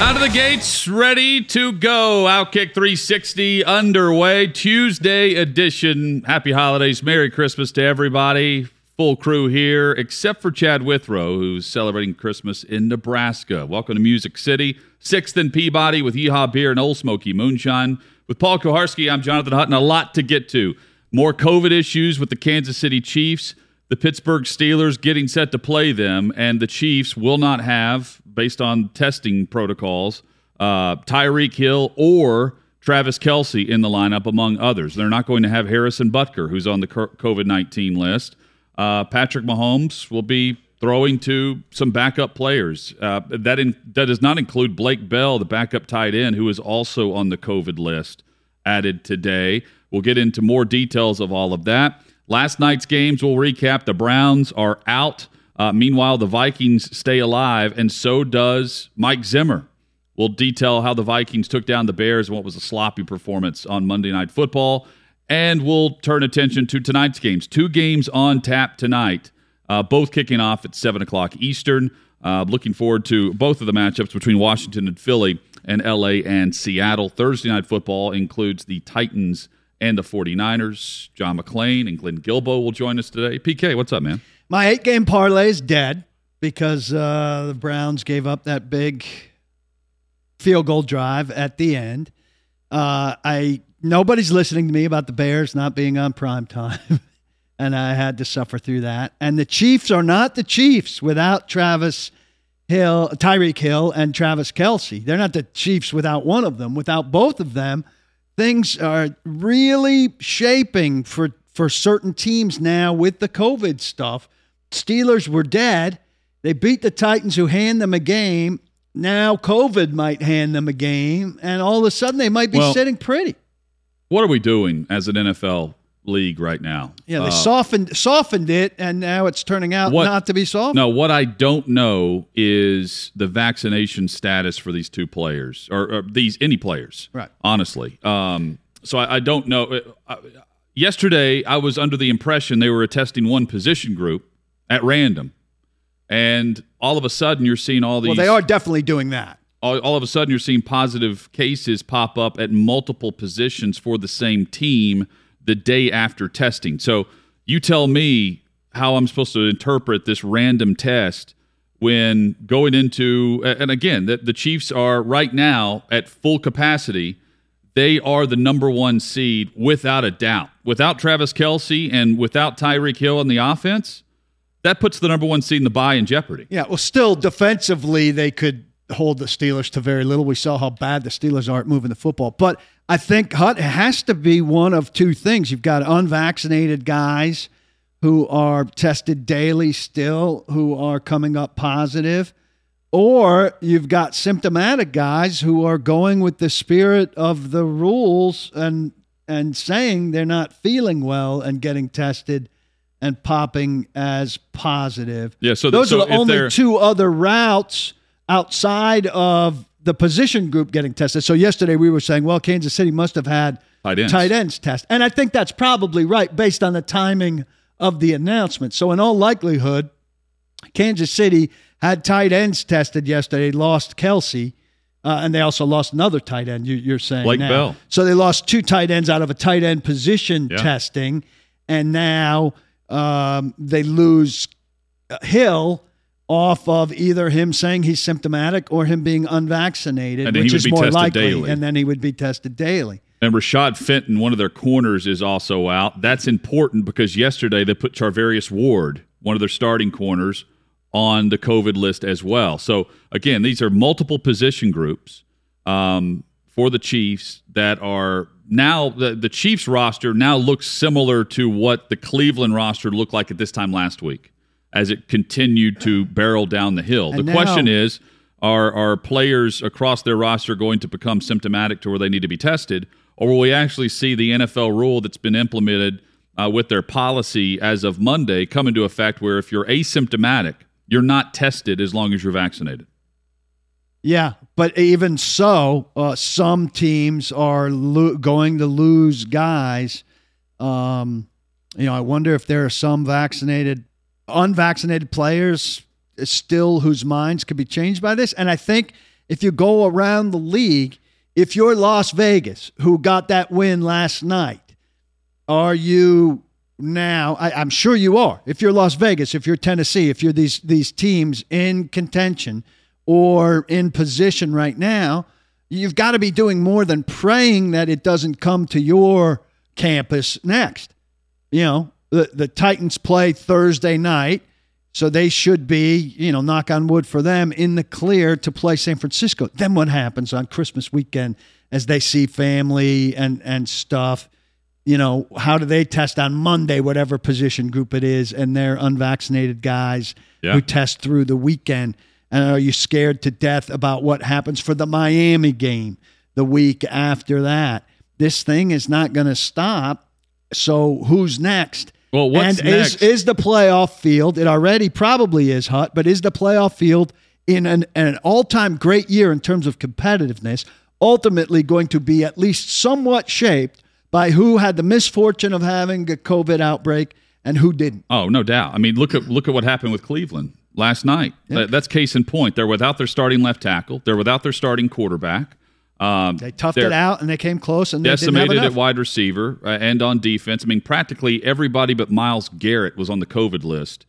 Out of the gates, ready to go. Outkick 360 underway. Tuesday edition. Happy holidays. Merry Christmas to everybody. Full crew here, except for Chad Withrow, who's celebrating Christmas in Nebraska. Welcome to Music City. Sixth and Peabody with Yeehaw Beer and Ole Smoky Moonshine. With Paul Kuharsky, I'm Jonathan Hutton. A lot to get to. More COVID issues with the Kansas City Chiefs the Pittsburgh Steelers getting set to play them, and the Chiefs will not have, based on testing protocols, uh, Tyreek Hill or Travis Kelce in the lineup, among others. They're not going to have Harrison Butker, who's on the COVID 19 list. Uh, Patrick Mahomes will be throwing to some backup players. Uh, that, in, that does not include Blake Bell, the backup tight end, who is also on the COVID list, added today. We'll get into more details of all of that. Last night's games, we'll recap. The Browns are out. Uh, meanwhile, the Vikings stay alive, and so does Mike Zimmer. We'll detail how the Vikings took down the Bears and what was a sloppy performance on Monday Night Football. And we'll turn attention to tonight's games. Two games on tap tonight, uh, both kicking off at 7 o'clock Eastern. Uh, looking forward to both of the matchups between Washington and Philly and LA and Seattle. Thursday Night Football includes the Titans and the 49ers. John McClain and Glenn Guilbeau will join us today. PK, what's up, man? My eight game parlay is dead because uh, the Browns gave up that big field goal drive at the end. Uh, I nobody's listening to me about the Bears not being on prime time, and I had to suffer through that. And the Chiefs are not the Chiefs without Travis Hill, Tyreek Hill, and Travis Kelce. They're not the Chiefs without one of them. Without both of them, things are really shaping for for certain teams now with the COVID stuff. Steelers were dead. They beat the Titans who hand them a game. Now COVID might hand them a game, and all of a sudden they might be well, sitting pretty. What are we doing as an NFL league right now. Yeah, they uh, softened softened it, and now it's turning out what, not to be soft. No, what I don't know is the vaccination status for these two players, or, or these any players. Right. Honestly, um, so I, I, don't know. Uh, uh, yesterday, I was under the impression they were testing one position group at random, and all of a sudden, you're seeing all these. Well, they are definitely doing that. All, all of a sudden, you're seeing positive cases pop up at multiple positions for the same team the day after testing. So you tell me how I'm supposed to interpret this random test when going into and again the, the Chiefs are right now at full capacity. They are the number one seed without a doubt. Without Travis Kelce and without Tyreek Hill in the offense, that puts the number one seed in the bye in jeopardy. Yeah, well, still defensively they could hold the Steelers to very little. We saw how bad the Steelers are at moving the football. But I think Hut has to be one of two things. You've got unvaccinated guys who are tested daily still, who are coming up positive, or you've got symptomatic guys who are going with the spirit of the rules and and saying they're not feeling well and getting tested and popping as positive. Yeah, so those so are the only two other routes outside of the position group getting tested. So yesterday we were saying, well, Kansas City must have had tight ends, tight ends test. And I think that's probably right based on the timing of the announcement. So in all likelihood, Kansas City had tight ends tested yesterday, lost Kelce. Uh, and they also lost another tight end. You, are saying Blake now. Bell. So they lost two tight ends out of a tight end position yeah. testing, and now um, they lose Hill off of either him saying he's symptomatic or him being unvaccinated, which is more likely, daily. and then he would be tested daily. And Rashad Fenton, one of their corners, is also out. That's important because yesterday they put Charvarius Ward, one of their starting corners, on the COVID list as well. So again, these are multiple position groups. um, for the Chiefs that are now the, the Chiefs roster now looks similar to what the Cleveland roster looked like at this time last week as it continued to barrel down the hill. And the now- question is are are players across their roster going to become symptomatic to where they need to be tested or will we actually see the NFL rule that's been implemented uh, with their policy as of Monday come into effect where if you're asymptomatic, you're not tested as long as you're vaccinated. Yeah, but even so, uh, some teams are lo- going to lose guys. Um, you know, I wonder if there are some vaccinated, unvaccinated players still whose minds could be changed by this. And I think if you go around the league, if you're Las Vegas, who got that win last night, are you now? I, I'm sure you are. If you're Las Vegas, if you're Tennessee, if you're these these teams in contention or in position right now, you've got to be doing more than praying that it doesn't come to your campus next. You know, the the Titans play Thursday night, so they should be, you know, knock on wood for them in the clear to play San Francisco. Then what happens on Christmas weekend as they see family and and stuff? You know, how do they test on Monday, whatever position group it is, and they're unvaccinated guys Yeah. who test through the weekend? And are you scared to death about what happens for the Miami game the week after that? This thing is not going to stop. So who's next? Well, what's and next? is is the playoff field? It already probably is hot, but is the playoff field in an, an all time great year in terms of competitiveness ultimately going to be at least somewhat shaped by who had the misfortune of having a COVID outbreak and who didn't? Oh, no doubt. I mean, look at look at what happened with Cleveland last night. That- That's case in point. They're without their starting left tackle. They're without their starting quarterback. Um, They toughed it out and they came close and they Decimated at wide receiver uh, and on defense. I mean, practically everybody but Myles Garrett was on the COVID list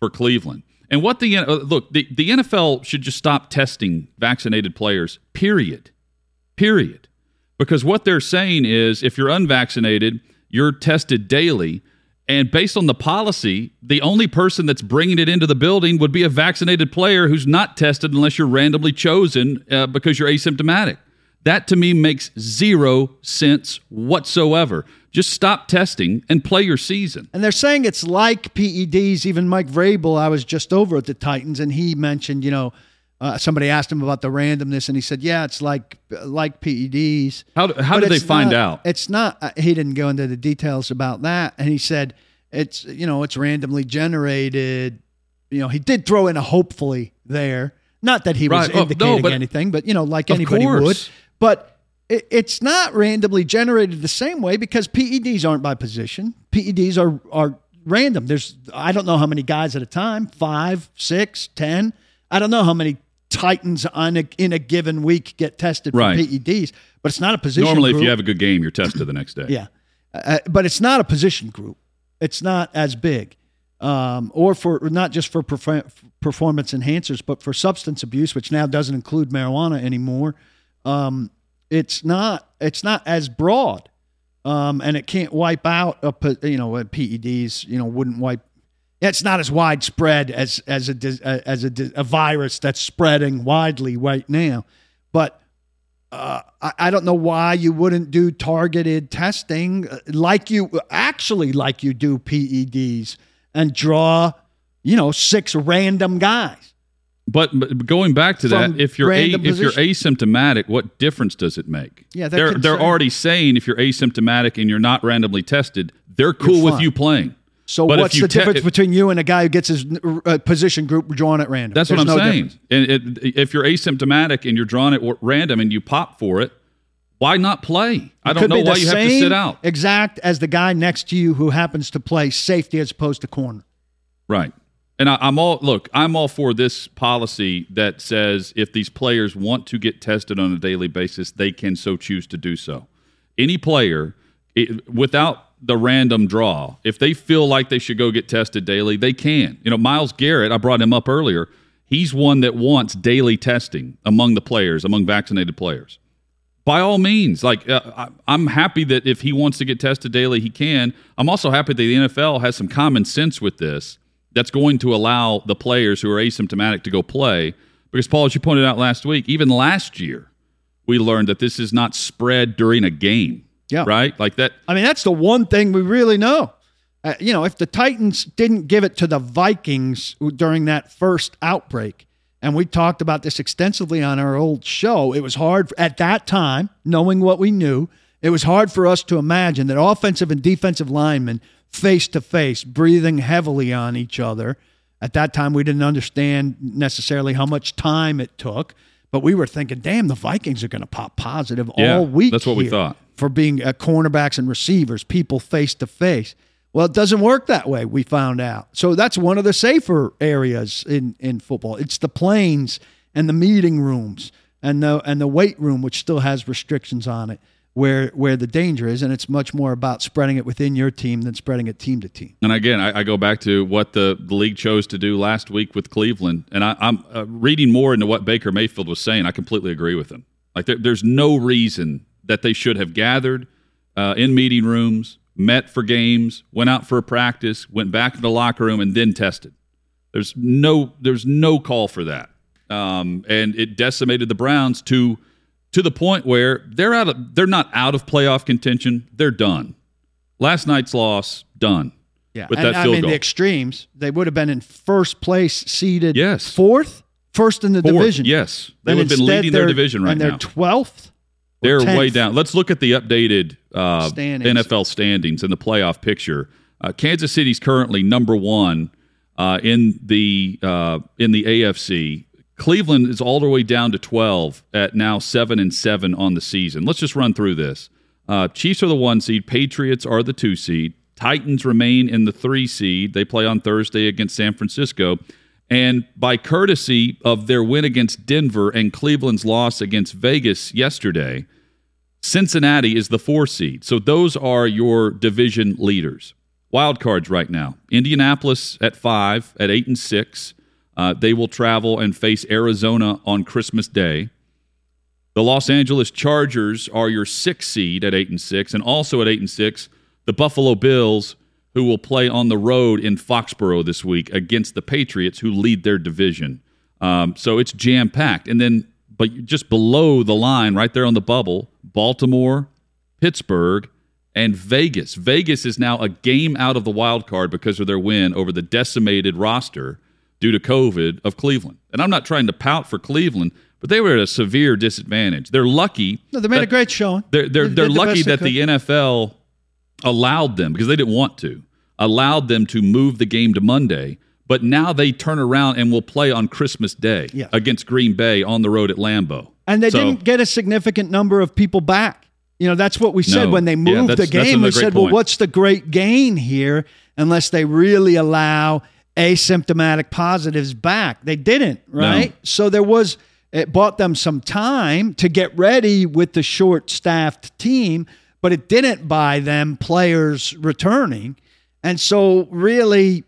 for Cleveland. And what the uh, look, the, the NFL should just stop testing vaccinated players. Period. Period. Because what they're saying is if you're unvaccinated, you're tested daily. And based on the policy, the only person that's bringing it into the building would be a vaccinated player who's not tested unless you're randomly chosen uh, because you're asymptomatic. That to me makes zero sense whatsoever. Just stop testing and play your season. And they're saying it's like PEDs. Even Mike Vrabel, I was just over at the Titans, and he mentioned, you know, uh, somebody asked him about the randomness, and he said, "Yeah, it's like like PEDs." How, do- how But did they find not- out? It's not. uh, He didn't go into the details about that, and he said it's you know it's randomly generated. You know, he did throw in a hopefully there. Not that he was Right. Oh, no, indicating anything, but you know, like anybody would. But it, it's not randomly generated the same way because PEDs aren't by position. PEDs are are random. There's I don't know how many guys at a time, five, six, ten. I don't know how many Titans on a, in a given week get tested for Right. PEDs, but it's not a position. Normally, if you have a good game, you're tested the next day. Yeah, uh, but it's not a position group. It's not as big, um, or for not just for perfor- performance enhancers, but for substance abuse, which now doesn't include marijuana anymore. Um, it's not. It's not as broad, um, and it can't wipe out a you know PEDs. You know wouldn't wipe. It's not as widespread as as a as a, a virus that's spreading widely right now, but uh, I, I don't know why you wouldn't do targeted testing uh, like you actually like you do PEDs and draw, you know, six random guys. But, but going back to From that, if you're a, if you're asymptomatic, what difference does it make? Yeah, they're they're they're already saying if you're asymptomatic and you're not randomly tested, they're cool with you playing. So But what's the te- difference between you and a guy who gets his uh, position group drawn at random? That's what I'm no saying. difference. And it, if you're asymptomatic and you're drawn at random and you pop for it, why not play? I don't know why you have to sit out. Exact as the guy next to you who happens to play safety as opposed to corner. Right. And I, I'm all look. I'm all for this policy that says if these players want to get tested on a daily basis, they can so choose to do so. Any player, it, without the random draw, if they feel like they should go get tested daily, they can. You know, Myles Garrett, I brought him up earlier. He's one that wants daily testing among the players, among vaccinated players. By all means, like uh, I, I'm happy that if he wants to get tested daily, he can. I'm also happy that the NFL has some common sense with this that's going to allow the players who are asymptomatic to go play. Because, Paul, as you pointed out last week, even last year, we learned that this is not spread during a game. Yeah. Right? Like that. I mean, that's the one thing we really know. Uh, you know, if the Titans didn't give it to the Vikings during that first outbreak, and we talked about this extensively on our old show, it was hard at that time, knowing what we knew, it was hard for us to imagine that offensive and defensive linemen face to face, breathing heavily on each other. At that time, we didn't understand necessarily how much time it took, but we were thinking, damn, the Vikings are going to pop positive Yeah, all week. that's what we thought. For being uh, cornerbacks and receivers, people face to face. Well, it doesn't work that way, we found out. So that's one of the safer areas in, in football. It's the planes and the meeting rooms and the and the weight room, which still has restrictions on it, where where the danger is, and it's much more about spreading it within your team than spreading it team to team. And again, I, I go back to what the, the league chose to do last week with Cleveland, and I, I'm uh, reading more into what Baker Mayfield was saying. I completely agree with him. Like there, there's no reason that they should have gathered uh, in meeting rooms, met for games, went out for a practice, went back to the locker room, and then tested. There's no there's no call for that, um, and it decimated the Browns to to the point where they're out of they're not out of playoff contention. They're done. Last night's loss done. Yeah, With and that I field mean goal. the extremes. They would have been in first place, seeded Yes. fourth, first in the Fourth, division. Yes, they And would have been leading their division right and they're now. twelfth. They're or way down. Let's look at the updated uh, Standings. NFL standings and the playoff picture. Uh, Kansas City's currently number one uh, in the uh, in the AFC. Cleveland is all the way down to twelve at now seven and seven on the season. Let's just run through this. Uh, Chiefs are the one seed. Patriots are the two seed. Titans remain in the three seed. They play on Thursday against San Francisco. And by courtesy of their win against Denver and Cleveland's loss against Vegas yesterday, Cincinnati is the four seed. So those are your division leaders. Wild cards right now. Indianapolis at five, at eight and six. Uh, they will travel and face Arizona on Christmas Day. The Los Angeles Chargers are your six seed at eight and six, and also at eight and six, the Buffalo Bills, who will play on the road in Foxborough this week against the Patriots, who lead their division. Um, so it's jam packed, and then but just below the line, right there on the bubble, Baltimore, Pittsburgh, and Vegas. Vegas is now a game out of the wild card because of their win over the decimated roster due to COVID of Cleveland. And I'm not trying to pout for Cleveland, but they were at a severe disadvantage. They're lucky. No, they made a great showing. They're they're, They they're the lucky they that the NFL allowed them because they didn't want to allowed them to move the game to Monday. But now they turn around and will play on Christmas Day Yeah. against Green Bay on the road at Lambeau. And they So- didn't get a significant number of people back. You know, that's what we said No. when they moved that's- the game. We said, well, what's the great gain here unless they really allow asymptomatic positives back? They didn't, right? So there was, it bought them some time to get ready with the short staffed team, but it didn't buy them players returning. And so, really,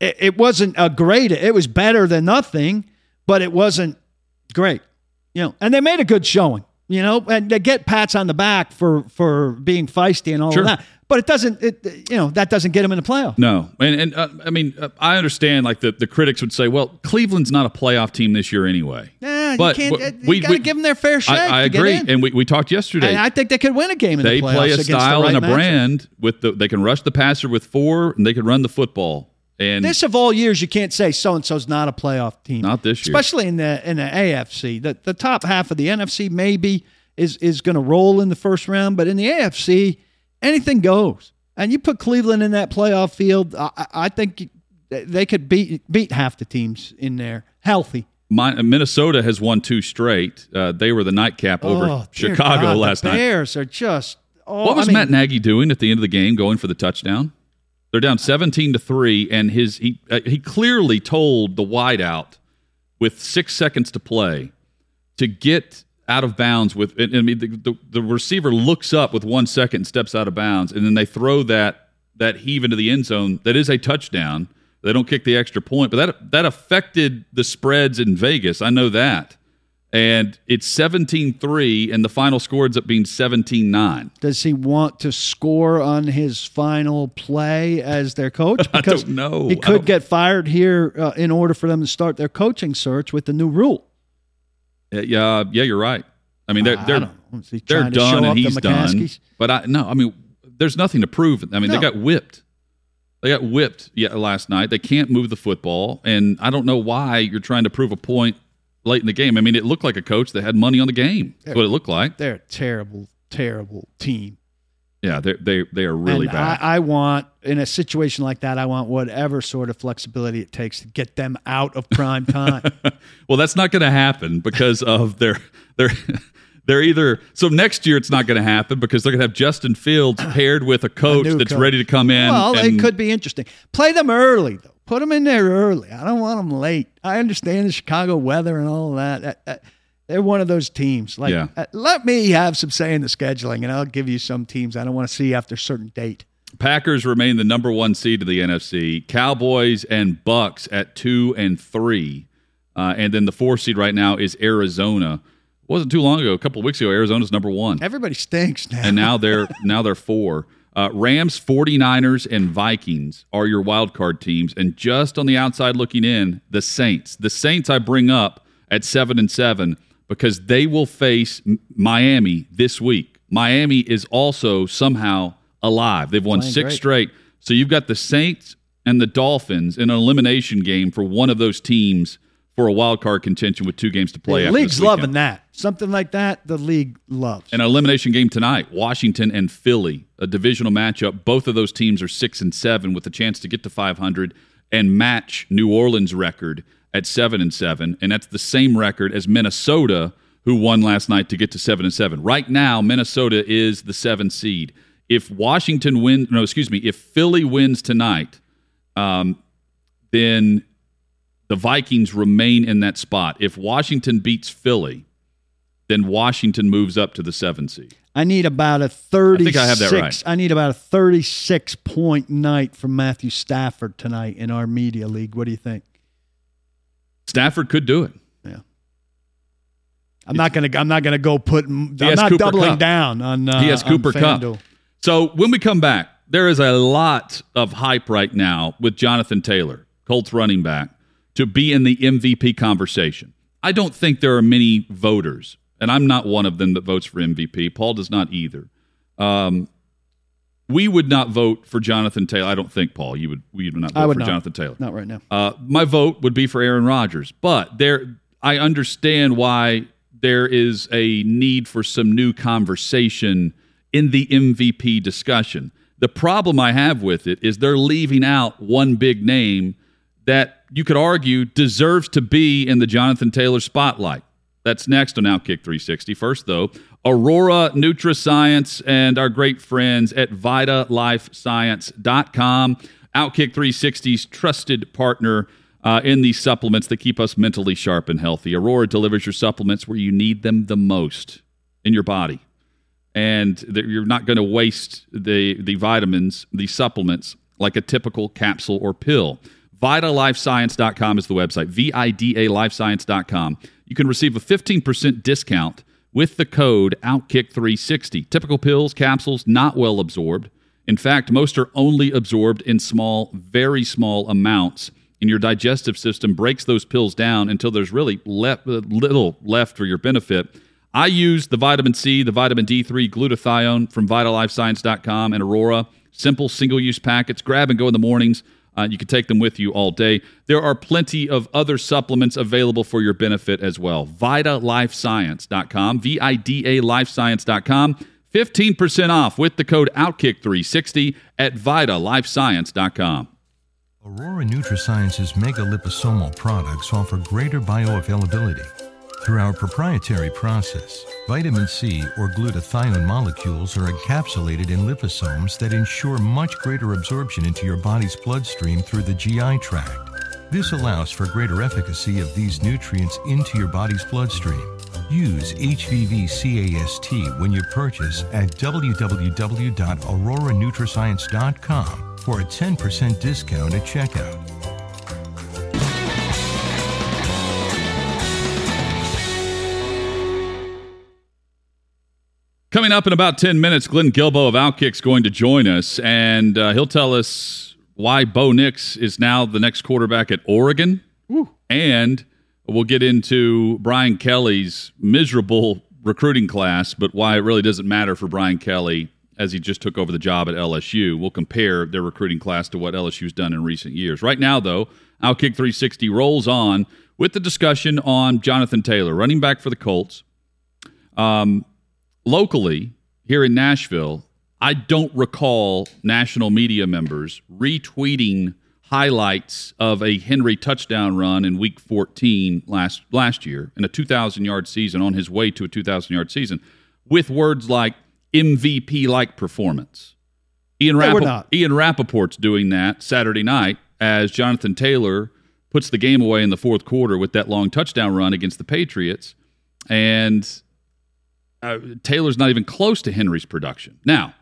it, it wasn't a great, it was better than nothing, but it wasn't great you know, and they made a good showing, you know, and they get pats on the back for for being feisty and all Sure. of that. But it doesn't, it, you know, that doesn't get them in the playoff. No, and and uh, I mean uh, I understand like the, the critics would say, well, Cleveland's not a playoff team this year anyway. Nah, But you can't. w- you we- got to give them their fair shake. I, I agree, and we, we talked yesterday. And I think they could win a game in they the playoffs play a style right and a matchup. brand with the they can rush the passer with four and they can run the football and This of all years, you can't say so and so's not a playoff team. Not this year. especially in the in the AFC. The the top half of the NFC maybe is is going to roll in the first round, but in the AFC, anything goes. And you put Cleveland in that playoff field, I, I- think they could beat beat half the teams in there healthy. My, Minnesota has won two straight. Uh, they were the nightcap over Oh, Chicago God, last the night. Bears are just. Oh, What was I mean, Matt Nagy doing at the end of the game, going for the touchdown? They're down seventeen to three, and his he uh, he clearly told the wideout with six seconds to play to get out of bounds. With I mean, the, the, the receiver looks up with one second, and steps out of bounds, and then they throw that that heave into the end zone. That is a touchdown. They don't kick the extra point, but that that affected the spreads in Vegas. I know that. And it's 17-3, and the final score ends up being 17-9. Does he want to score on his final play as their coach? I Because don't know. He I could get fired here uh, in order for them to start their coaching search with the new rule. Uh, Yeah, yeah, you're right. I mean, they're I they're don't know. Is he they're trying to show done and he's done. But I no, I mean, there's nothing to prove. I mean, they got whipped. They got whipped yeah, last night. They can't move the football, and I don't know why you're trying to prove a point late in the game. I mean, it looked like a coach that had money on the game. That's what it looked like. They're a terrible, terrible team. Yeah, they they they are really and bad. I, I want in a situation like that, I want whatever sort of flexibility it takes to get them out of prime time. well, that's not going to happen because of their their. They're either so next year it's not going to happen because they're going to have Justin Fields paired with a coach new that's coach. ready to come in. well, and, it could be interesting. Play them early though. Put them in there early. I don't want them late. I understand the Chicago weather and all that. Uh, uh, They're one of those teams. Like, Yeah. uh, let me have some say in the scheduling, and I'll give you some teams I don't want to see after a certain date. Packers remain the number one seed of the NFC. Cowboys and Bucs at two and three, uh, and then the four seed right now is Arizona. wasn't too long ago, a couple of weeks ago, Arizona's number one, Everybody stinks now. and now they're now they're four. Uh, Rams, 49ers, and Vikings are your wild card teams, and just on the outside looking in, the Saints. The Saints I bring up at seven and seven because they will face Miami this week. Miami is also somehow alive. They've won Playing six great. straight. So you've got the Saints and the Dolphins in an elimination game for one of those teams for a wild card contention with two games to play. the league's loving that. Something like that, the league loves. An elimination game tonight, Washington and Philly, a divisional matchup. Both of those teams are six and seven with a chance to get to 500 and match New Orleans' record at seven and seven, and that's the same record as Minnesota, who won last night to get to seven and seven. Right now, Minnesota is the seven seed. If Washington wins, no, excuse me, if Philly wins tonight, um, then the Vikings remain in that spot. If Washington beats Philly, then Washington moves up to the seven seed. I need about a 36. I have that right. I need about a 36 point night from Matthew Stafford tonight in our media league. What do you think? Stafford could do it. Yeah. I'm not gonna. I'm not gonna go put. I'm not Cooper doubling Kupp. down on. Uh, He has Cooper Kupp. FanDuel. So when we come back, there is a lot of hype right now with Jonathan Taylor, Colts running back, to be in the MVP conversation. I don't think there are many voters, and I'm not one of them that votes for MVP. Paul does not either. Um, we would not vote for Jonathan Taylor. I don't think Paul. You would. We would not vote would for not. Jonathan Taylor. Not right now. Uh, my vote would be for Aaron Rodgers, but there, I understand why there is a need for some new conversation in the MVP discussion. The problem I have with it is they're leaving out one big name that you could argue deserves to be in the Jonathan Taylor spotlight. That's next on Outkick 360. First, though, Aurora Nutrascience and our great friends at VidaLifeScience.com. Outkick 360's trusted partner uh, in these supplements that keep us mentally sharp and healthy. Aurora delivers your supplements where you need them the most in your body. And you're not going to waste the, the vitamins, the supplements, like a typical capsule or pill. VidaLifeScience.com is the website. V I D A LifeScience.com. You can receive a 15% discount with the code OutKick360. Typical pills, capsules, not well absorbed. In fact, most are only absorbed in small, very small amounts, and your digestive system breaks those pills down until there's really le- uh, little left for your benefit. I use the vitamin C, the vitamin D3, glutathione from VidaLifeScience.com and Aurora. Simple single use packets. Grab and go in the mornings. Uh, you can take them with you all day. There are plenty of other supplements available for your benefit as well. VidaLifeScience.com, V I D A LifeScience.com. 15% off with the code OutKick360 at VidaLifeScience.com. Aurora Nutrascience's mega liposomal products offer greater bioavailability. Through our proprietary process, vitamin C or glutathione molecules are encapsulated in liposomes that ensure much greater absorption into your body's bloodstream through the GI tract. This allows for greater efficacy of these nutrients into your body's bloodstream. Use HVVCAST when you purchase at www.auroranutrascience.com for a 10% discount at checkout. Coming up in about 10 minutes, Glenn Guilbeau of Outkick's going to join us, and uh, he'll tell us why Bo Nix is now the next quarterback at Oregon. And we'll get into Brian Kelly's miserable recruiting class, but why it really doesn't matter for Brian Kelly as he just took over the job at LSU. We'll compare their recruiting class to what LSU's done in recent years. Right now, though, Outkick 360 rolls on with the discussion on Jonathan Taylor, running back for the Colts. Um, locally, here in Nashville, I don't recall national media members retweeting highlights of a Henry touchdown run in week 14 last last year in a 2000 yard season on his way to a 2000 yard season with words like MVP like performance. Ian, No, we're not. Ian Rapoport's doing that Saturday night as Jonathan Taylor puts the game away in the fourth quarter with that long touchdown run against the Patriots. And uh, Taylor's not even close to Henry's production. Now,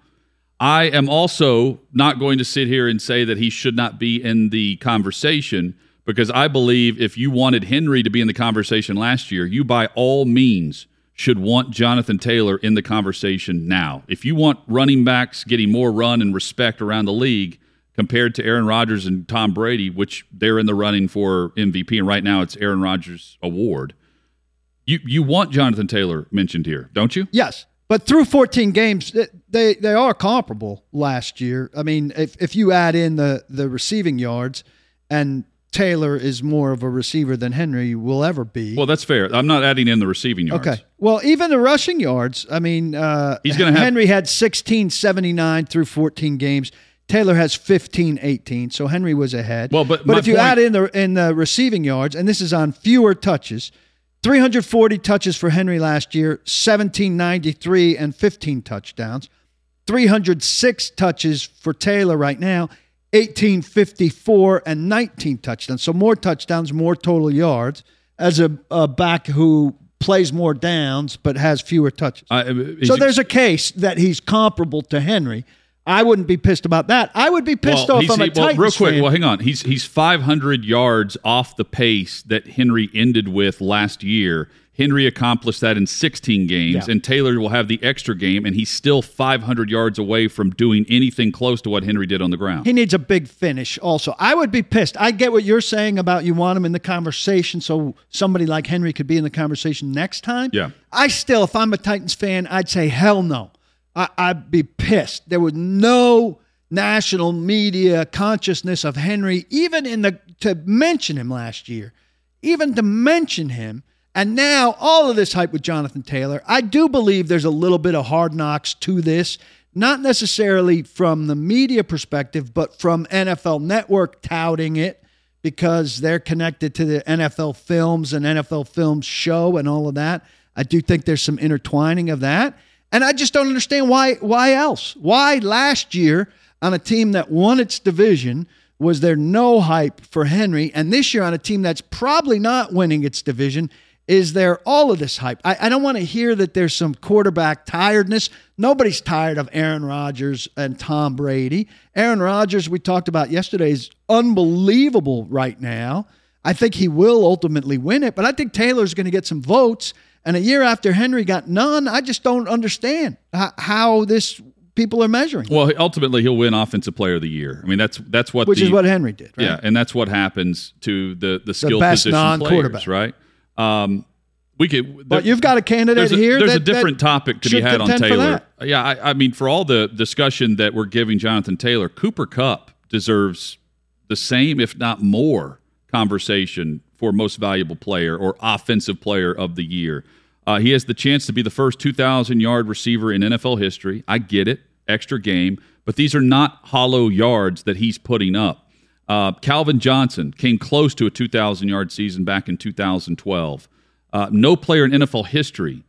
I am also not going to sit here and say that he should not be in the conversation because I believe if you wanted Henry to be in the conversation last year, you by all means should want Jonathan Taylor in the conversation now. If you want running backs getting more run and respect around the league compared to Aaron Rodgers and Tom Brady, which they're in the running for MVP, and right now it's Aaron Rodgers' award. You you want Jonathan Taylor mentioned here, don't you? Yes, but through 14 games, they they are comparable last year. I mean, if if you add in the the receiving yards, and Taylor is more of a receiver than Henry will ever be. Well, that's fair. I'm not adding in the receiving yards. Okay. Well, even the rushing yards. I mean, uh, He's gonna have- Henry had 1679 through 14 games. Taylor has 1518, so Henry was ahead. Well, but but if you point- add in the in the receiving yards, and this is on fewer touches, 340 touches for Henry last year, 1793 and 15 touchdowns. 306 touches for Taylor right now, 1854 and 19 touchdowns. So more touchdowns, more total yards as a, a back who plays more downs but has fewer touches. I- so there's a case that he's comparable to Henry. I wouldn't be pissed about that. I would be pissed well, off he's- if I'm a well, Titans real quick. fan. Well, hang on. He's he's 500 yards off the pace that Henry ended with last year. Henry accomplished that in 16 games, Yeah. and Taylor will have the extra game, and he's still 500 yards away from doing anything close to what Henry did on the ground. He needs a big finish also. I would be pissed. I get what you're saying about you want him in the conversation so somebody like Henry could be in the conversation next time. Yeah. I still, if I'm a Titans fan, I'd say hell no. I, I'd be pissed. There was no national media consciousness of Henry, even in the to mention him last year, even to mention him. And now all of this hype with Jonathan Taylor, I do believe there's a little bit of hard knocks to this, not necessarily from the media perspective, but from NFL Network touting it because they're connected to the NFL Films and NFL Films show and all of that. I do think there's some intertwining of that. And I just don't understand why why else? Why last year on a team that won its division was there no hype for Henry and this year on a team that's probably not winning its division is there all of this hype? I, I don't want to hear that there's some quarterback tiredness. Nobody's tired of Aaron Rodgers and Tom Brady. Aaron Rodgers, we talked about yesterday, is unbelievable right now. I think he will ultimately win it, but I think Taylor's going to get some votes. And a year after Henry got none, I just don't understand how, this people are measuring, Well, ultimately, he'll win Offensive Player of the Year. I mean, that's that's what which the, is what Henry did. Right? Yeah, and that's what happens to the the skill best position players, right? Um, we could, But you've got a candidate there's a, here. There's that, a different topic to be had on Taylor. Yeah, I, I mean, for all the discussion that we're giving Jonathan Taylor, Cooper Kupp deserves the same, if not more, conversation for most valuable player or offensive player of the year. Uh, he has the chance to be the first 2,000 yard receiver in NFL history. I get it, extra game, but these are not hollow yards that he's putting up. Uh, Calvin Johnson came close to a 2,000 yard season back in 2012. Uh, no player in NFL history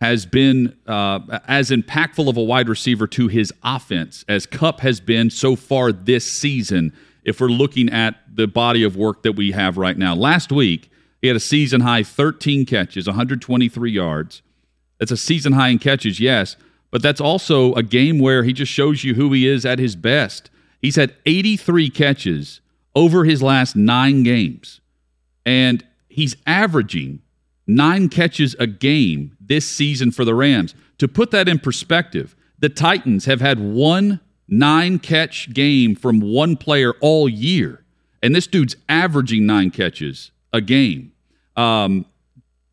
has been uh, as impactful of a wide receiver to his offense as Kupp has been so far this season. If we're looking at the body of work that we have right now, last week he had a season high 13 catches, 123 yards. That's a season high in catches, yes, but that's also a game where he just shows you who he is at his best. He's had 83 catches over his last nine games, and he's averaging nine catches a game this season for the Rams. To put that in perspective, the Titans have had one nine catch game from one player all year, and this dude's averaging nine catches a game. Um,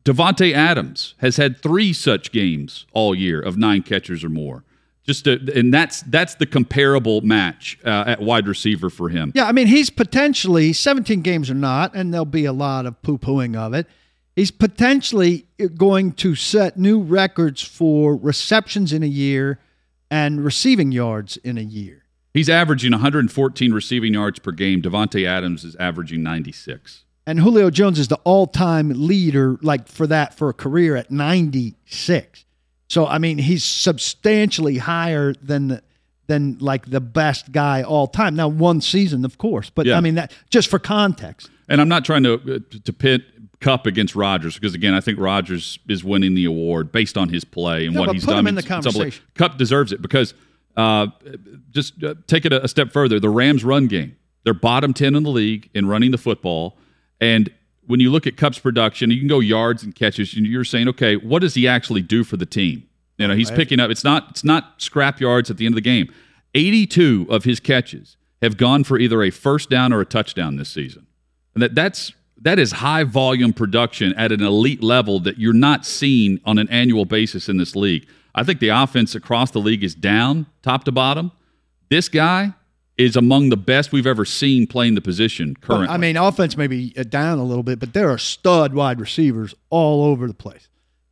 Davante Adams has had three such games all year of nine catches or more. Just to, and that's that's the comparable match uh, at wide receiver for him. Yeah, I mean he's potentially 17 games or not, and there'll be a lot of poo pooing of it. He's potentially going to set new records for receptions in a year and receiving yards in a year. He's averaging 114 receiving yards per game. Davante Adams is averaging 96. And Julio Jones is the all-time leader, like for that for a career at 96. So I mean, he's substantially higher than the, than like the best guy all time. Now, one season, of course, but Yeah. I mean that just for context. And I'm not trying to uh, to pit Kupp against Rodgers because again, I think Rodgers is winning the award based on his play and No, what he's done. him in the It's- it's unbelievable. conversation. Kupp deserves it because uh, just uh, take it a, a step further. The Rams' run game, they're bottom ten in the league in running the football, and when you look at Kupp's production, you can go yards and catches. and You're saying, okay, what does he actually do for the team? You know, he's picking up. It's not it's not scrap yards at the end of the game. 82 of his catches have gone for either a first down or a touchdown this season. And that that's that is high volume production at an elite level that you're not seeing on an annual basis in this league. I think the offense across the league is down top to bottom. This guy is among the best we've ever seen playing the position currently. I mean, offense may be uh, down a little bit, but there are stud wide receivers all over the place.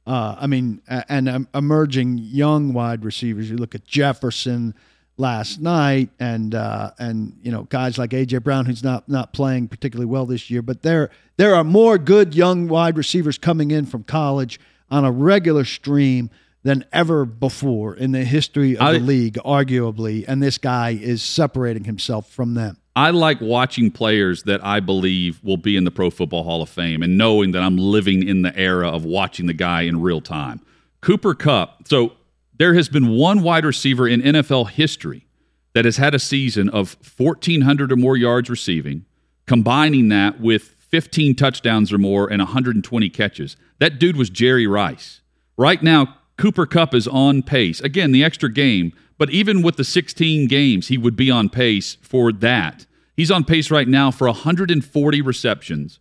Uh, I mean, and um, emerging young wide receivers. You look at Jefferson last night, and uh, and you know guys like AJ Brown, who's not not playing particularly well this year. But there there are more good young wide receivers coming in from college on a regular stream than ever before in the history of I- the league, arguably. And this guy is separating himself from them. I like watching players that I believe will be in the Pro Football Hall of Fame and knowing that I'm living in the era of watching the guy in real time. Cooper Kupp. So there has been one wide receiver in NFL history that has had a season of 1,400 or more yards receiving, combining that with 15 touchdowns or more and 120 catches. That dude was Jerry Rice. Right now, Cooper Kupp is on pace. Again, the extra game, but even with the 16 games, he would be on pace for that. He's on pace right now for 140 receptions,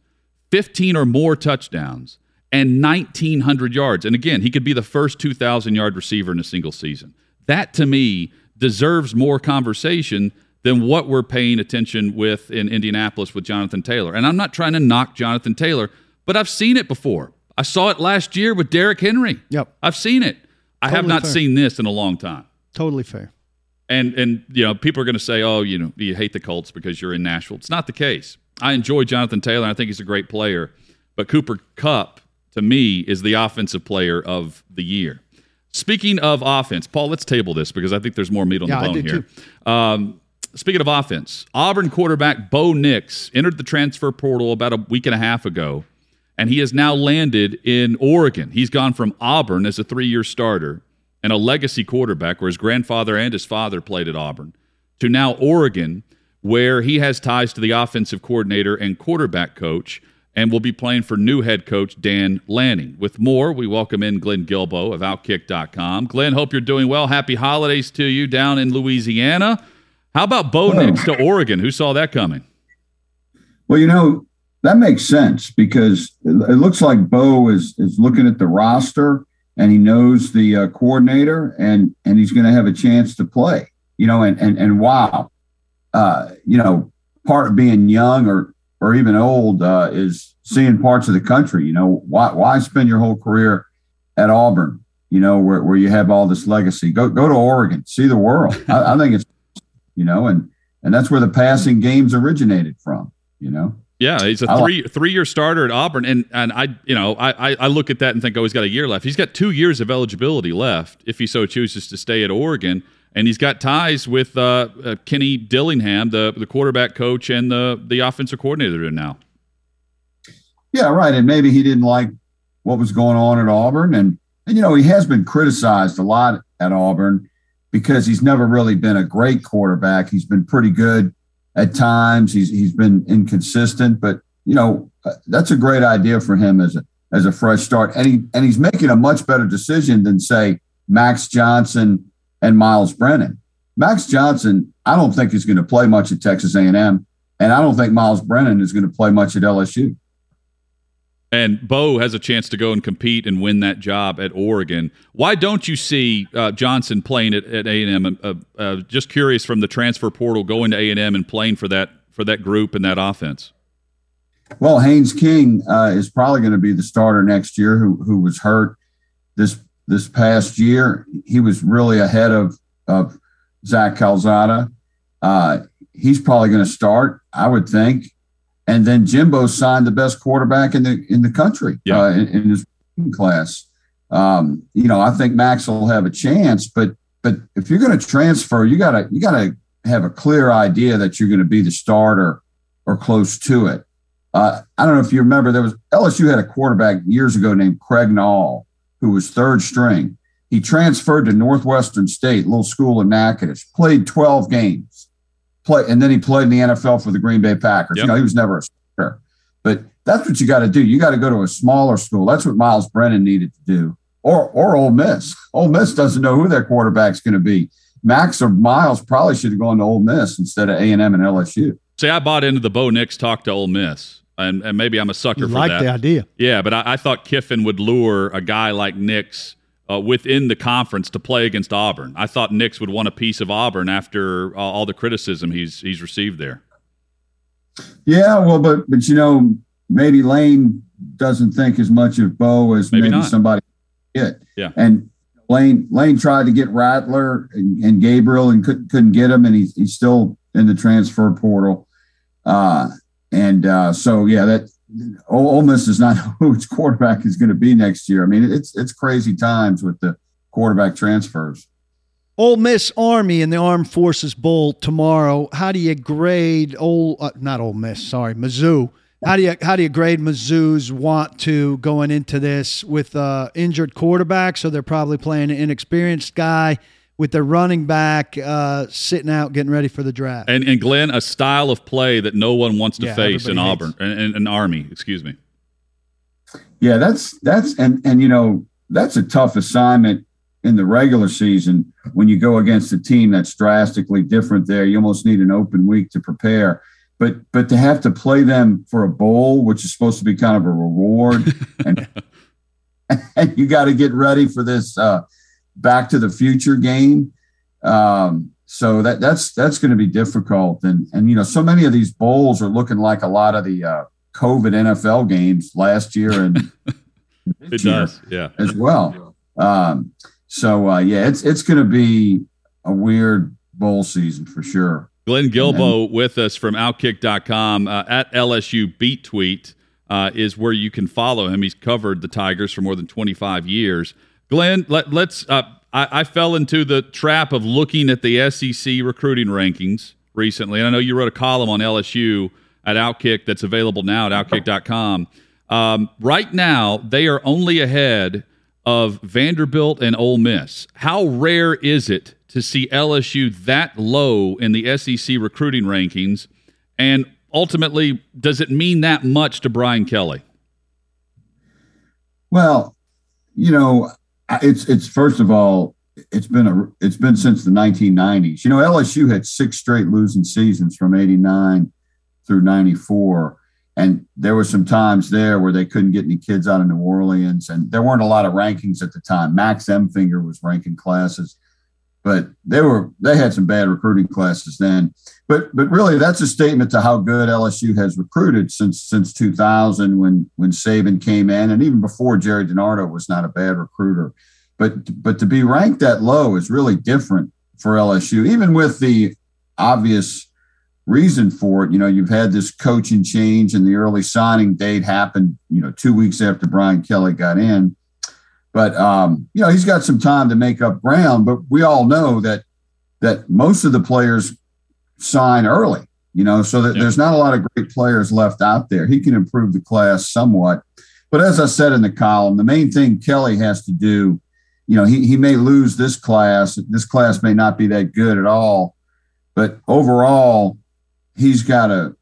15 or more touchdowns, and 1,900 yards. And again, he could be the first 2,000 yard receiver in a single season. That to me deserves more conversation than what we're paying attention with in Indianapolis with Jonathan Taylor. And I'm not trying to knock Jonathan Taylor, but I've seen it before. I saw it last year with Derrick Henry. Yep. I've seen it. I have not fair. seen this in a long time. Totally fair. And and you know, people are going to say, "Oh, you know, you hate the Colts because you're in Nashville." It's not the case. I enjoy Jonathan Taylor. I think he's a great player, but Cooper Kupp to me is the offensive player of the year. Speaking of offense, Paul, let's table this because I think there's more meat on Yeah, the bone here. Um, speaking of offense, Auburn quarterback Bo Nix entered the transfer portal about a week and a half ago, and he has now landed in Oregon. He's gone from Auburn as a three-year starter and a legacy quarterback, where his grandfather and his father played at Auburn, to now Oregon, where he has ties to the offensive coordinator and quarterback coach, and will be playing for new head coach Dan Lanning. With more, we welcome in Glenn Guilbeau of Outkick.com. Glenn, hope you're doing well. Happy holidays to you down in Louisiana. How about Bo Nix to Oregon? Who saw that coming? Well, you know, that makes sense because it looks like Bo is is looking at the roster and he knows the uh, coordinator and and he's going to have a chance to play. You know, and and and wow, uh, you know, part of being young or or even old uh, is seeing parts of the country. You know, why why spend your whole career at Auburn? You know, where where you have all this legacy. Go go to Oregon, see the world. I, I think it's you know, and and that's where the passing games originated from. You know. Yeah, he's a three three year starter at Auburn, and and I you know I, I I look at that and think, oh, he's got a year left. He's got two years of eligibility left if he so chooses to stay at Oregon, and he's got ties with uh, uh, Kenny Dillingham, the the quarterback coach and the the offensive coordinator now. Yeah, right. And maybe he didn't like what was going on at Auburn. And, and, you know, he has been criticized a lot at Auburn because he's never really been a great quarterback. He's been pretty good at times. He's he's been inconsistent, but you know, uh, that's a great idea for him as a as a fresh start. And he and he's making a much better decision than say Max Johnson and Myles Brennan. Max Johnson, I don't think is going to play much at Texas A&M, and I don't think Myles Brennan is going to play much at LSU. And Bo has a chance to go and compete and win that job at Oregon. Why don't you see uh, Johnson playing at, at A&M? Uh, uh, just curious from the transfer portal going to A&M and playing for that for that group and that offense. Well, Haynes King uh, is probably going to be the starter next year. Who who was hurt this this past year? He was really ahead of of Zach Calzada. Uh, he's probably going to start, I would think. And then Jimbo signed the best quarterback in the in the country yeah. uh, in, in, his class. Um, you know, I think Max will have a chance, but but if you're going to transfer, you gotta you gotta have a clear idea that you're going to be the starter or close to it. Uh, I don't know if you remember, there was LSU had a quarterback years ago named Craig Nall, who was third string. He transferred to Northwestern State, little school in Natchitoches, played 12 games, play, and then he played in the NFL for the Green Bay Packers. Yep. You know, he was never a starter. But that's what you got to do. You got to go to a smaller school. That's what Myles Brennan needed to do. Or or Ole Miss. Ole Miss doesn't know who their quarterback's going to be. Max or Myles probably should have gone to Ole Miss instead of A and M and LSU. See, I bought into the Bo Nix talk to Ole Miss and, and maybe I'm a sucker you for like that. the idea. Yeah, but I, I, thought Kiffin would lure a guy like Nix uh, within the conference to play against Auburn. I thought Nix would want a piece of Auburn after uh, all the criticism he's he's received there. Yeah, well, but but you know maybe Lane doesn't think as much of Bo as maybe, maybe somebody did. Yeah, and Lane Lane tried to get Rattler and, and Gabriel and couldn't couldn't get him, and he's he's still in the transfer portal. Uh, and uh, so, yeah, that Ole Miss is not who its quarterback is going to be next year. I mean, it's it's crazy times with the quarterback transfers. Ole Miss Army in the Armed Forces Bowl tomorrow. How do you grade Ole? Uh, not Ole Miss, sorry, Mizzou. How do you how do you grade Mizzou's want to going into this with uh, injured quarterback? So they're probably playing an inexperienced guy with their running back uh, sitting out getting ready for the draft. And, and Glenn, a style of play that no one wants to yeah, face in Auburn and, an Army, excuse me. Yeah, that's that's and and you know that's a tough assignment in the regular season when you go against a team that's drastically different. There, you almost need an open week to prepare. But but to have to play them for a bowl, which is supposed to be kind of a reward, and and you got to get ready for this. Uh, Back to the Future game. Um, so that that's that's going to be difficult, and and you know, so many of these bowls are looking like a lot of the uh, COVID NFL games last year and it does, yeah, as well. Um, so uh, yeah, it's it's going to be a weird bowl season for sure. Glenn Guilbeau with us from Outkick.com uh, at LSU Beat Tweet uh, is where you can follow him. He's covered the Tigers for more than 25 years. Glenn, let, us uh, I, I, fell into the trap of looking at the SEC recruiting rankings recently. And I know you wrote a column on LSU at Outkick that's available now at outkick.com. Um, right now, they are only ahead of Vanderbilt and Ole Miss. How rare is it to see LSU that low in the SEC recruiting rankings? And ultimately, does it mean that much to Brian Kelly? Well, you know, it's it's first of all, it's been a it's been since the 1990s. You know, LSU had six straight losing seasons from 89 through 94. And there were some times there where they couldn't get any kids out of New Orleans, and there weren't a lot of rankings at the time. Max Emfinger was ranking classes, but they were they had some bad recruiting classes then. But but really, that's a statement to how good LSU has recruited since since 2000 when when Saban came in, and even before Jerry DiNardo was not a bad recruiter. But but to be ranked that low is really different for LSU, even with the obvious reason for it. You know, you've had this coaching change, and the early signing date happened. You know, two weeks after Brian Kelly got in. But um, you know, he's got some time to make up ground. But we all know that that most of the players sign early, you know, so that yeah. there's not a lot of great players left out there. He can improve the class somewhat. But as I said in the column, the main thing Kelly has to do, you know, he, he may lose this class. This class may not be that good at all. But overall, he's got to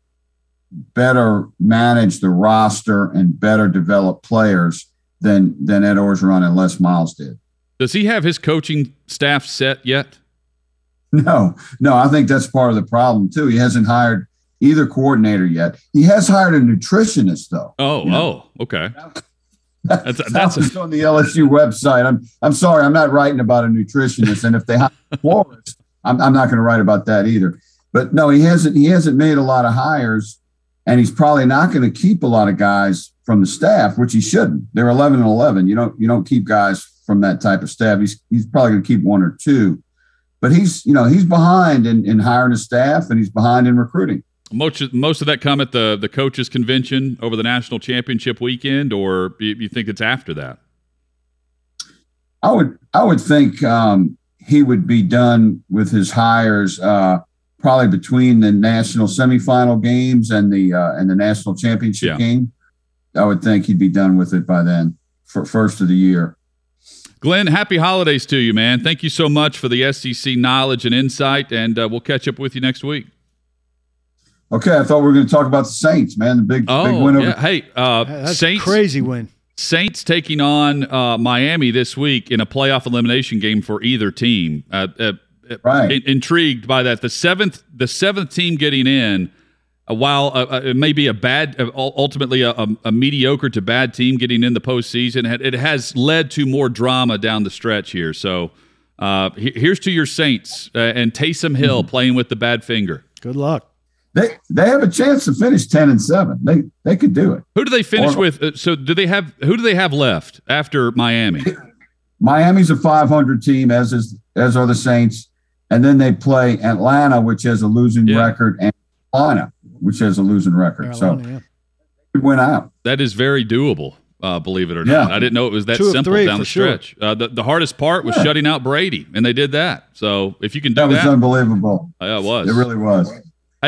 better manage the roster and better develop players than than Ed Orgeron and Les Miles did. Does he have his coaching staff set yet? No, no, I think that's part of the problem too. He hasn't hired either coordinator yet. He has hired a nutritionist though. Oh, You know? oh, okay. That's, That's- that's, that's a- on the LSU website. I'm I'm sorry, I'm not writing about a nutritionist. And if they hire Flores, I'm I'm not going to write about that either. But no, he hasn't he hasn't made a lot of hires, and he's probably not going to keep a lot of guys from the staff, which he shouldn't. They're 11 and 11. You don't you don't keep guys from that type of staff. He's he's probably going to keep one or two, but he's you know he's behind in, in hiring a staff and he's behind in recruiting. Most of, most of that come at the the coaches convention over the national championship weekend, or you, you think it's after that? I would I would think um, he would be done with his hires uh, probably between the national semifinal games and the uh, and the national championship Yeah. game. I would think he'd be done with it by then for first of the year. Glenn, happy holidays to you, man. Thank you so much for the SEC knowledge and insight, and uh, we'll catch up with you next week. Okay, I thought we were going to talk about the Saints, man. The big big Oh, win over. yeah. Hey, uh, That's a Saints. crazy win. Saints taking on uh, Miami this week in a playoff elimination game for either team. Uh, uh, Right. in- intrigued by that. The seventh, the seventh team getting in, uh, while uh, uh, it may be a bad, uh, ultimately a, a, a mediocre to bad team getting in the postseason, it it has led to more drama down the stretch here. So uh, here's to your Saints uh, and Taysom Hill Mm-hmm. playing with the bad finger. Good luck. They they have a chance to finish ten and seven. They they could do it. Who do they finish Or- with? Uh, so do they have? Who do they have left after Miami? Miami's a 500 team, as is as are the Saints, and then they play Atlanta, which has a losing Yeah. record, and Carolina, which has a losing record. So yeah. it went out. That is very doable. Uh, believe it or Yeah. not, I didn't know it was that Two simple three, down for the sure. stretch. Uh, the, the hardest part was Yeah. shutting out Brady, and they did that. So if you can do That was that, was unbelievable. uh, it was. It really was. hey,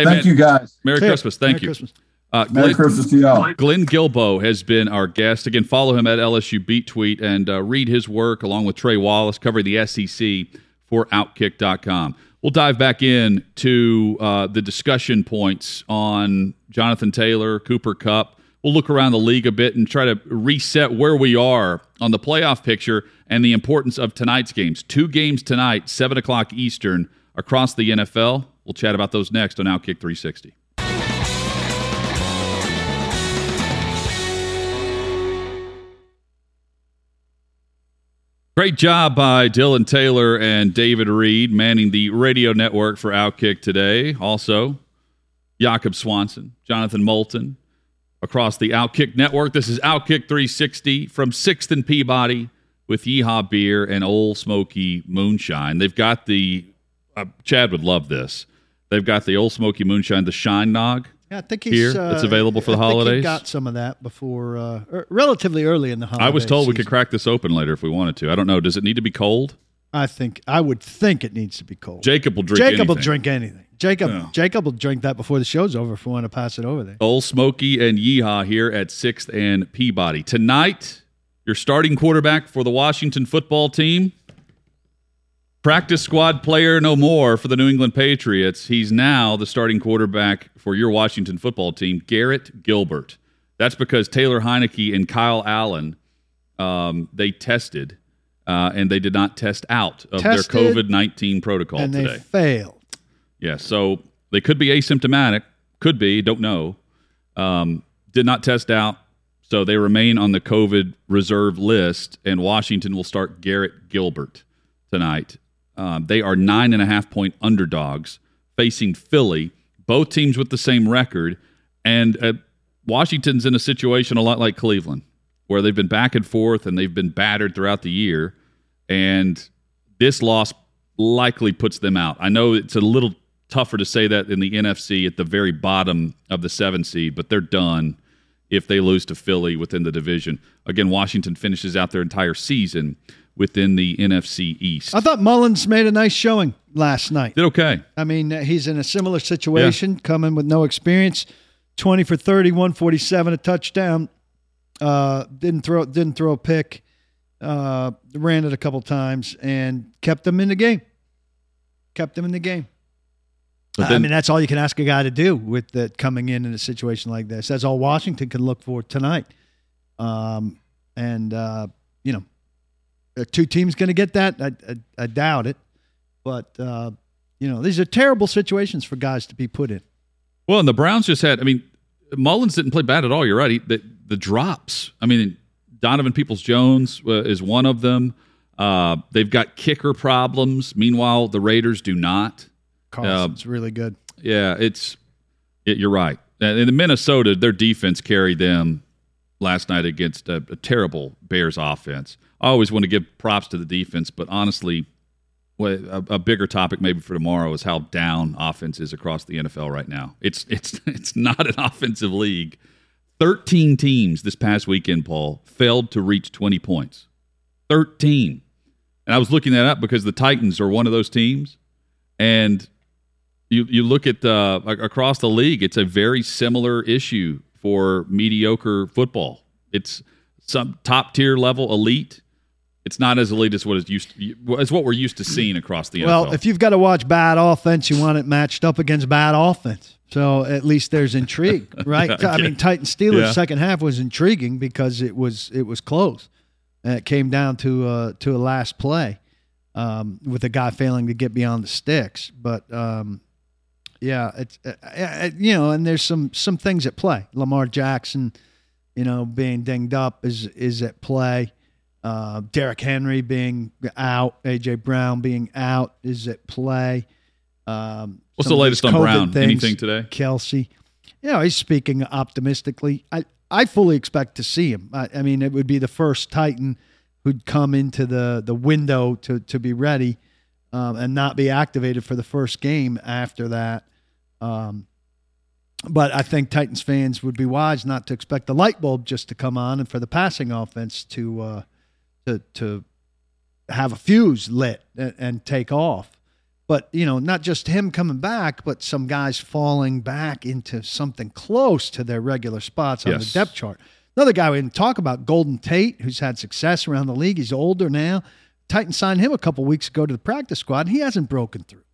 Thank man, you guys. Merry Hey, Christmas. Thank Merry you. Christmas. Uh, Merry Glenn, Christmas to y'all. Glenn Guilbeau has been our guest. Again, follow him at LSU Beat Tweet and uh, read his work along with Trey Wallace covering the SEC for Outkick.com. We'll dive back in to uh, the discussion points on Jonathan Taylor, Cooper Kupp. We'll look around the league a bit and try to reset where we are on the playoff picture and the importance of tonight's games. Two games tonight, 7 o'clock Eastern, across the NFL. We'll chat about those next on Outkick 360. Great job by Dylan Taylor and David Reed manning the radio network for Outkick today. Also, Jakob Swanson, Jonathan Moulton across the Outkick network. This is Outkick 360 from 6th and Peabody with Yeehaw Beer and Ole Smoky Moonshine. They've got the, uh, Chad would love this. They've got the Ole Smoky Moonshine, the Shine Nog. Yeah, I think he's Here, uh, it's available for the I think he holidays? got some of that before, uh, er, relatively early in the holiday. I was told we could crack this open later if we wanted to. I don't know. Does it need to be cold? I think I would think it needs to be cold. Jacob will drink Jacob will drink anything. Jacob Yeah. Jacob will drink that before the show's over if we want to pass it over there. Ole Smoky and Yeehaw here at 6th and Peabody. Tonight, your starting quarterback for the Washington football team, practice squad player no more for the New England Patriots. He's now the starting quarterback for your Washington football team, Garrett Gilbert. That's because Taylor Heinicke and Kyle Allen, um, they tested, uh, and they did not test out of Tested, their COVID 19 protocol and today. they failed. Yeah, so they could be asymptomatic, could be, don't know. Um, did not test out, so they remain on the COVID reserve list, and Washington will start Garrett Gilbert tonight. Um, they are nine and a half point underdogs facing Philly, both teams with the same record, and uh, Washington's in a situation a lot like Cleveland, where they've been back and forth and they've been battered throughout the year, and this loss likely puts them out. I know it's a little tougher to say that in the NFC at the very bottom of the seven seed, but they're done if they lose to Philly within the division. Again, Washington finishes out their entire season within the NFC East. I thought Mullens made a nice showing last night. Did okay. I mean, uh, he's in a similar situation, coming with no experience. Twenty for 30, 147, a touchdown. Uh, didn't throw didn't throw a pick. Uh, ran it a couple times and kept them in the game. Kept them in the game. But I mean, that's all you can ask a guy to do with that coming in in a situation like this. That's all Washington can look for tonight. Um, and uh, you know, are two teams going to get that? I, I, I doubt it. But uh, you know, these are terrible situations for guys to be put in. Well, and the Browns just had. I mean, Mullens didn't play bad at all. You're right. He, the, the drops. I mean, Donovan Peoples Jones uh, is one of them. Uh, they've got kicker problems. Meanwhile, the Raiders do not. Carlson's uh, really good. Yeah, it's. It, you're right. And in the Minnesota, their defense carried them last night against a, a terrible Bears offense. I always want to give props to the defense, but honestly, a, a, bigger topic maybe for tomorrow is how down offense is across the NFL right now. It's it's it's not an offensive league. Thirteen teams this past weekend, Paul, failed to reach twenty points. Thirteen, and I was looking that up because the Titans are one of those teams, and you you look at uh, across the league, it's a very similar issue for mediocre football. It's some top tier level elite it's not as elite as what is used to, as what we're used to seeing across the NFL. Well, if you've got to watch bad offense, you want it matched up against bad offense. So at least there's intrigue, right? I mean, Titan Steelers yeah. second half was intriguing because it was it was close, and it came down to uh, to a last play um, with a guy failing to get beyond the sticks. But um, yeah, it's uh, uh, you know, and there's some some things at play. Lamar Jackson, you know, being dinged up is is at play. Uh, Derrick Henry being out, AJ Brown being out is at play. Um, What's the latest on Brown? Things, Anything today? Kelsey, You know, he's speaking optimistically. I, I fully expect to see him. I, I mean, it would be the first Titan who'd come into the, the window to, to be ready um, and not be activated for the first game after that. Um, but I think Titans fans would be wise not to expect the light bulb just to come on and for the passing offense to uh, to to have a fuse lit and, and take off. But you know, not just him coming back, but some guys falling back into something close to their regular spots on yes. the depth chart. Another guy we didn't talk about, Golden Tate, who's had success around the league. He's older now. Titans signed him a couple weeks ago to the practice squad, and he hasn't broken through.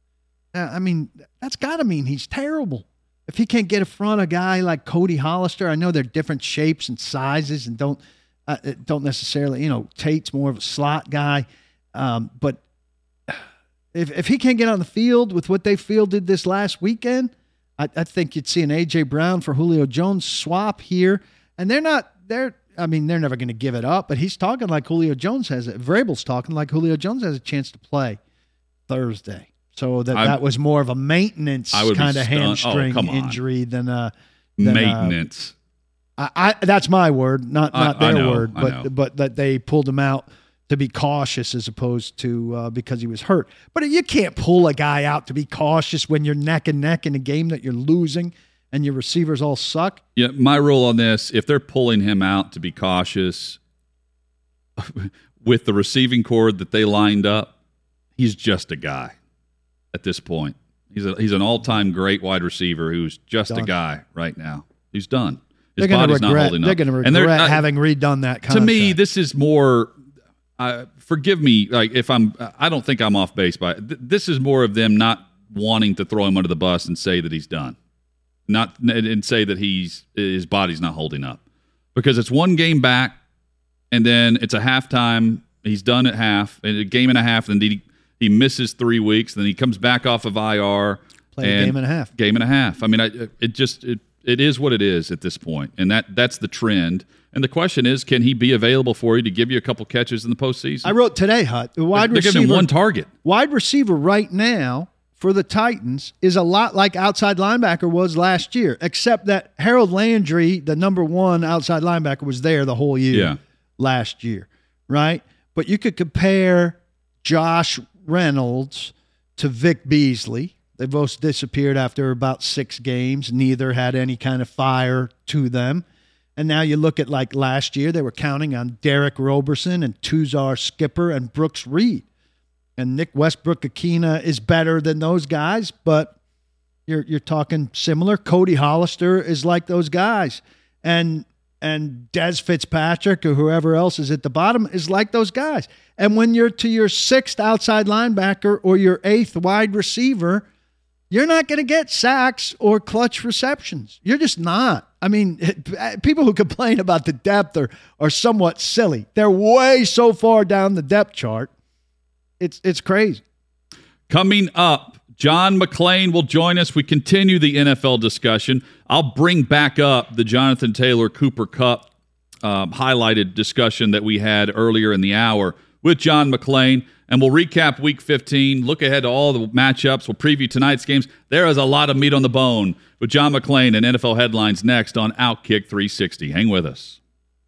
I mean, that's got to mean he's terrible. If he can't get in front of a guy like Cody Hollister, I know they're different shapes and sizes and don't uh, don't necessarily, you know, Tate's more of a slot guy. Um, but if, if he can't get on the field with what they fielded this last weekend, I, I think you'd see an A.J. Brown for Julio Jones swap here. And they're not, they're, I mean, they're never going to give it up, but he's talking like Julio Jones has it. Vrabel's talking like Julio Jones has a chance to play Thursday. So that, that was more of a maintenance kind of oh, hamstring oh, injury than a than maintenance. I, I, that's my word, not not I, their know, word, but but that they pulled him out to be cautious as opposed to uh, because he was hurt. But you can't pull a guy out to be cautious when you're neck and neck in a game that you're losing and your receivers all suck. Yeah, my rule on this: if they're pulling him out to be cautious with the receiving cord that they lined up, he's just a guy at this point. He's a, he's an all time great wide receiver who's just done. a guy right now. He's done. His they're body's regret, not holding up. They're going to regret uh, having redone that. Contract. To me, this is more. Uh, forgive me, like if I'm. I don't think I'm off base by. Th- this is more of them not wanting to throw him under the bus and say that he's done, not and say that he's his body's not holding up, because it's one game back, and then it's a halftime. He's done at half, and a game and a half, and he he misses three weeks, then he comes back off of IR. Play a game and a half. Game and a half. I mean, I, it just it it is what it is at this point, and that that's the trend. And the question is, can he be available for you to give you a couple catches in the postseason? I wrote today, Hut. Wide they're, receiver, giving him one target. Wide receiver right now for the Titans is a lot like outside linebacker was last year, except that Harold Landry, the number one outside linebacker, was there the whole year yeah. last year, right? But you could compare Josh Reynolds to Vic Beasley they both disappeared after about six games. Neither had any kind of fire to them. And now you look at like last year, they were counting on Derick Roberson and Tuzar Skipper and Brooks Reed. And Nick Westbrook-Ikhine is better than those guys, but you're you're talking similar. Cody Hollister is like those guys. And and Dez Fitzpatrick or whoever else is at the bottom is like those guys. And when you're to your sixth outside linebacker or your eighth wide receiver, you're not going to get sacks or clutch receptions. You're just not. I mean, people who complain about the depth are, are somewhat silly. They're way so far down the depth chart. It's it's crazy. Coming up, John McClain will join us. We continue the NFL discussion. I'll bring back up the Jonathan Taylor Cooper Kupp um, highlighted discussion that we had earlier in the hour with John McClain, and we'll recap Week 15. Look ahead to all the matchups. We'll preview tonight's games. There is a lot of meat on the bone with John McClain and NFL headlines next on Outkick 360. Hang with us.